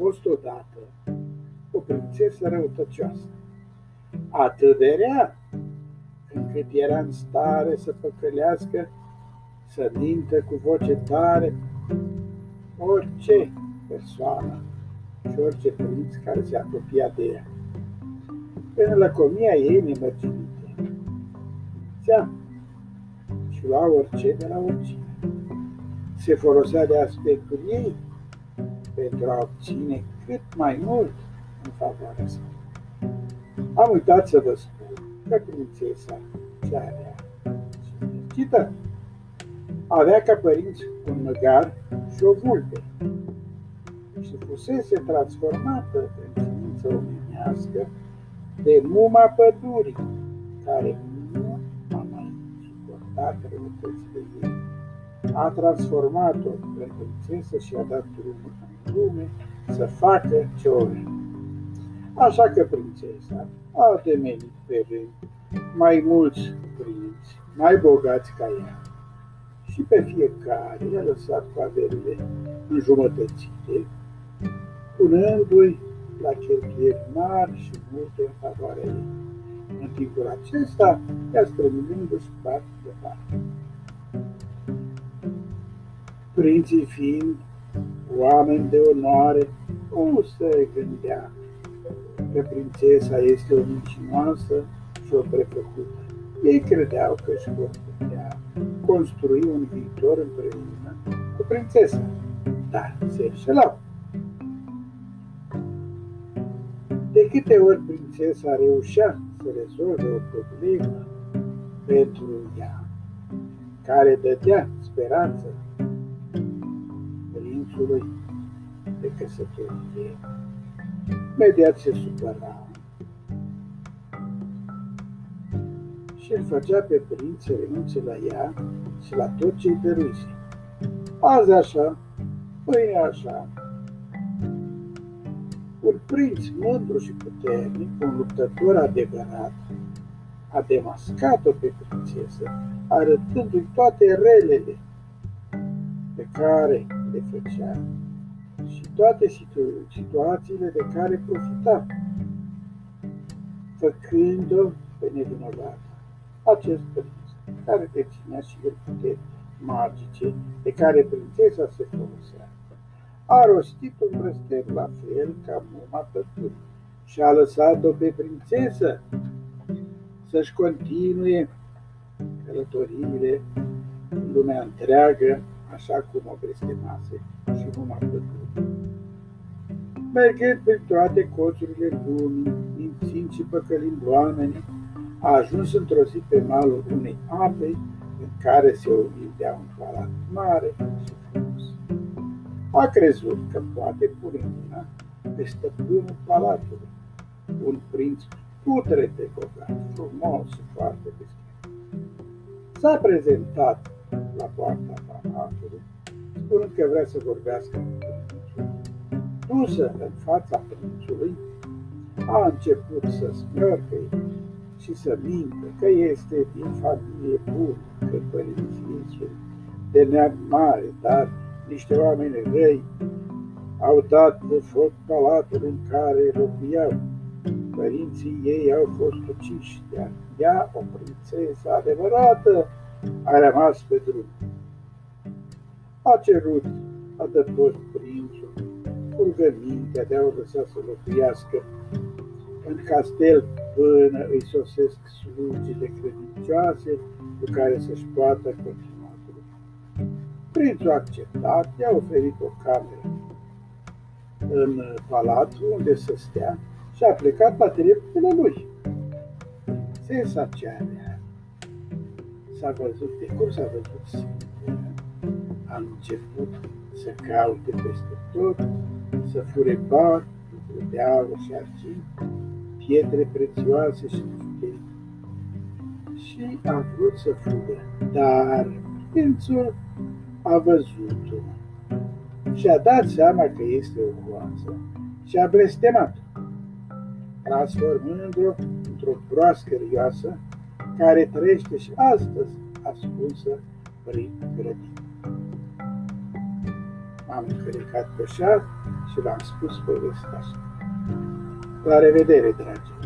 fost odată o prințesă răutăcioasă, atât de rea, încât era în stare să păcălească, să mintă cu voce tare orice persoană și orice prinț care se apropia de ea. Până lăcomia ei nemărginită. Țea și lua orice de la oricine. Se folosea de aspectul ei pentru a obține cât mai mult în favoarea sa. Am uitat să vă spun că prințesa cea și avea ca părinți un măgar și o vulpe și fusese transformată în ființă omenească de muma pădurii, care nu a mai suportat răutățile ei. A transformat-o în prințesă și a dat drumul în lume să facă ce o vrea. Așa că prințesa a demenit pe rând mai mulți prinți, mai bogați ca ea. Și pe fiecare i-a lăsat cu averile înjumătățite, punându-i la cheltuieli mari și multe în favoarea ei. În timpul acesta, ea strămânându-și parte de parte. Prinții fiind oameni de onoare, nu se gândea că prințesa este o mincinoasă și o prefăcută. Ei credeau că își vor putea construi un viitor împreună cu prințesa, dar se înșelau. De câte ori prințesa reușea să rezolve o problemă pentru ea, care dădea speranță prințului de căsătorie, imediat se supăra. Și îl făcea pe prinț să renunțe la ea și la tot ce îi dăruise. Azi așa, pâine așa, un prinț mândru și puternic, un luptător adevărat, a demascat-o pe prințesă, arătându-i toate relele pe care le făcea și toate situ- situațiile de care profita, făcând-o pe nevinovată. Acest prinț, care deținea și el puteri magice de care prințesa se folosea a rostit un blestem la fel ca muma păturii și a lăsat-o pe prințesă să-și continue călătoriile în lumea întreagă, așa cum o blestemase și muma păturii. Mergând prin toate colțurile lumii, mințind și păcălind oamenii, a ajuns într-o zi pe malul unei ape în care se oglindea un palat mare și a crezut că poate pune mâna pe stăpânul palatului, un prinț putre de bogat, frumos și foarte deschis. S-a prezentat la poarta palatului, spunând că vrea să vorbească cu prințul. Dusă în fața prințului, a început să smărcă și să mintă că este din familie bună, că părinții de neam mare, dar niște oameni răi au dat de foc palatul în care locuiau. Părinții ei au fost uciși, iar ea, o prințesă adevărată, a rămas pe drum. A cerut adăpost prințul, rugămintea de a-o lăsa să locuiască în castel până îi sosesc slugile credincioase cu care să-și poată continua Prințul a acceptat, i-a oferit o cameră în palat unde să stea și a plecat la dreptele lui. Sensa cearea s-a văzut, de cum s-a văzut singură, a început să caute peste tot, să fure bani, de aur și argint, pietre prețioase și putere. Și a vrut să fugă, dar prințul a văzut-o și a dat seama că este o hoață și a blestemat-o, transformându-o într-o broască rioasă care trăiește și astăzi ascunsă prin grădină. M-am încălecat pe șa și v-am spus povestea asta. La revedere, dragi!